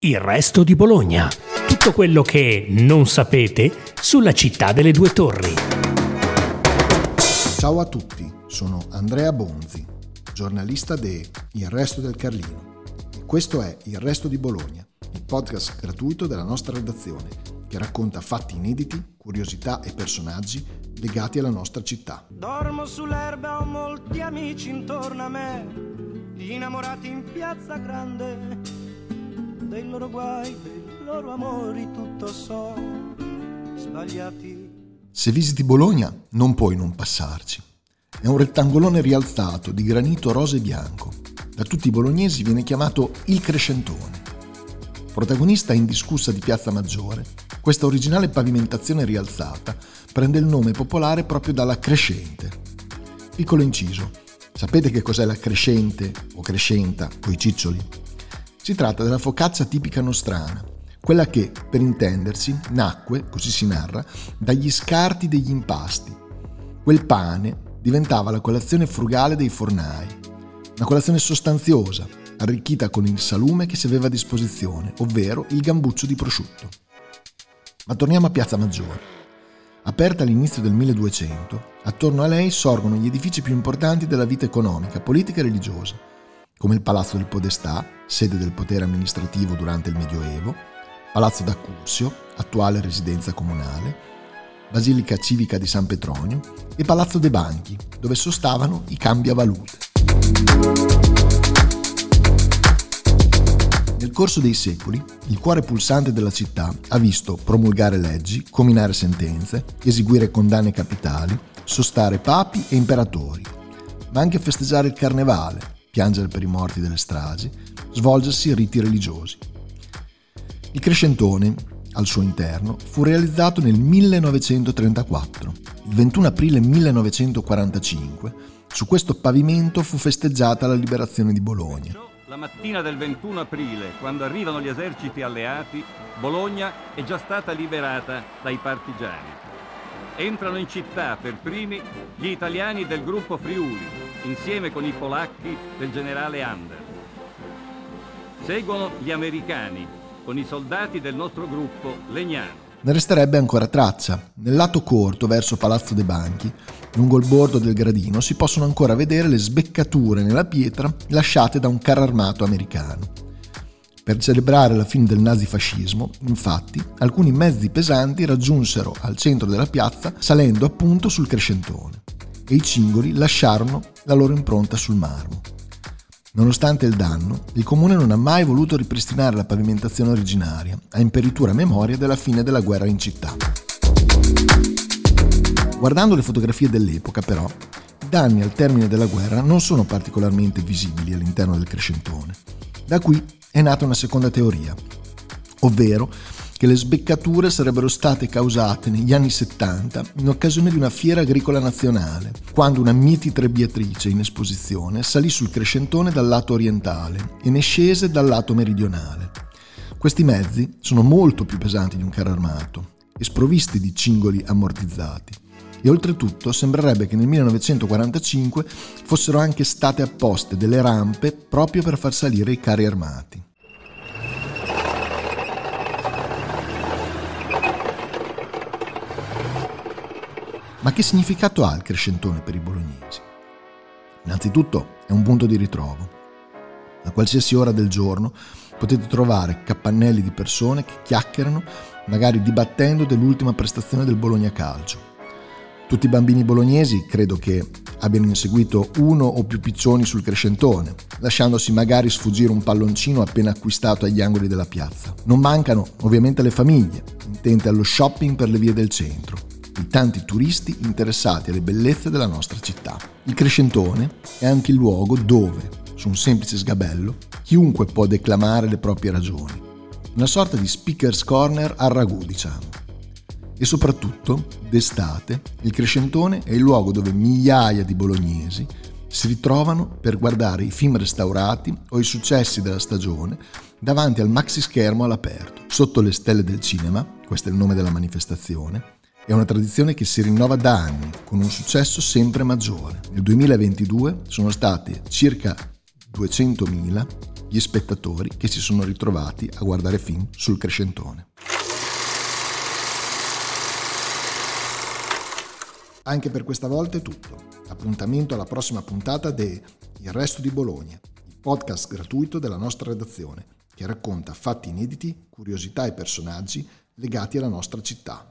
Il resto di Bologna. Tutto quello che non sapete sulla città delle due torri. Ciao a tutti, sono Andrea Bonzi, giornalista de Il resto del Carlino. E questo è Il resto di Bologna, il podcast gratuito della nostra redazione che racconta fatti inediti, curiosità e personaggi legati alla nostra città. Dormo sull'erba, ho molti amici intorno a me, innamorati in piazza grande dei loro guai, dei loro amori, tutto so, sbagliati. Se visiti Bologna non puoi non passarci. È un rettangolone rialzato di granito rosa e bianco. Da tutti i bolognesi viene chiamato il Crescentone. Protagonista indiscussa di Piazza Maggiore, questa originale pavimentazione rialzata prende il nome popolare proprio dalla crescente. Piccolo inciso. Sapete che cos'è la crescente o crescenta coi ciccioli? Si tratta della focaccia tipica nostrana, quella che, per intendersi, nacque, così si narra, dagli scarti degli impasti. Quel pane diventava la colazione frugale dei fornai, una colazione sostanziosa, arricchita con il salume che si aveva a disposizione, ovvero il gambuccio di prosciutto. Ma torniamo a Piazza Maggiore. Aperta all'inizio del 1200, attorno a lei sorgono gli edifici più importanti della vita economica, politica e religiosa, come il Palazzo del Podestà, sede del potere amministrativo durante il Medioevo, Palazzo d'Accursio, attuale residenza comunale, Basilica Civica di San Petronio e Palazzo dei Banchi, dove sostavano i cambiavalute. Nel corso dei secoli, il cuore pulsante della città ha visto promulgare leggi, cominare sentenze, eseguire condanne capitali, sostare papi e imperatori, ma anche festeggiare il carnevale, piangere per i morti delle stragi, svolgersi riti religiosi. Il Crescentone, al suo interno, fu realizzato nel 1934. Il 21 aprile 1945, su questo pavimento fu festeggiata la liberazione di Bologna. La mattina del 21 aprile, quando arrivano gli eserciti alleati, Bologna è già stata liberata dai partigiani. Entrano in città per primi gli italiani del gruppo Friuli, insieme con i polacchi del generale Anders. Seguono gli americani con i soldati del nostro gruppo Legnano. Ne resterebbe ancora traccia. Nel lato corto, verso Palazzo dei Banchi, lungo il bordo del gradino, si possono ancora vedere le sbeccature nella pietra lasciate da un carro armato americano. Per celebrare la fine del nazifascismo, infatti, alcuni mezzi pesanti raggiunsero al centro della piazza salendo appunto sul crescentone e i cingoli lasciarono la loro impronta sul marmo. Nonostante il danno, il comune non ha mai voluto ripristinare la pavimentazione originaria, a imperitura memoria della fine della guerra in città. Guardando le fotografie dell'epoca, però, i danni al termine della guerra non sono particolarmente visibili all'interno del crescentone. Da qui è nata una seconda teoria, ovvero che le sbeccature sarebbero state causate negli anni 70 in occasione di una fiera agricola nazionale, quando una miti trebbiatrice in esposizione salì sul crescentone dal lato orientale e ne scese dal lato meridionale. Questi mezzi sono molto più pesanti di un carro armato e sprovvisti di cingoli ammortizzati. E oltretutto sembrerebbe che nel 1945 fossero anche state apposte delle rampe proprio per far salire i carri armati. Ma che significato ha il crescentone per i bolognesi? Innanzitutto è un punto di ritrovo. A qualsiasi ora del giorno potete trovare capannelli di persone che chiacchierano, magari dibattendo dell'ultima prestazione del Bologna Calcio. Tutti i bambini bolognesi credo che abbiano inseguito uno o più piccioni sul crescentone, lasciandosi magari sfuggire un palloncino appena acquistato agli angoli della piazza. Non mancano ovviamente le famiglie, intente allo shopping per le vie del centro di tanti turisti interessati alle bellezze della nostra città. Il Crescentone è anche il luogo dove, su un semplice sgabello, chiunque può declamare le proprie ragioni. Una sorta di speaker's corner a ragù, diciamo. E soprattutto, d'estate, il Crescentone è il luogo dove migliaia di bolognesi si ritrovano per guardare i film restaurati o i successi della stagione davanti al maxi schermo all'aperto, sotto le stelle del cinema, questo è il nome della manifestazione, è una tradizione che si rinnova da anni, con un successo sempre maggiore. Nel 2022 sono state circa 200.000 gli spettatori che si sono ritrovati a guardare film sul Crescentone. Anche per questa volta è tutto. Appuntamento alla prossima puntata de Il Resto di Bologna, il podcast gratuito della nostra redazione che racconta fatti inediti, curiosità e personaggi legati alla nostra città.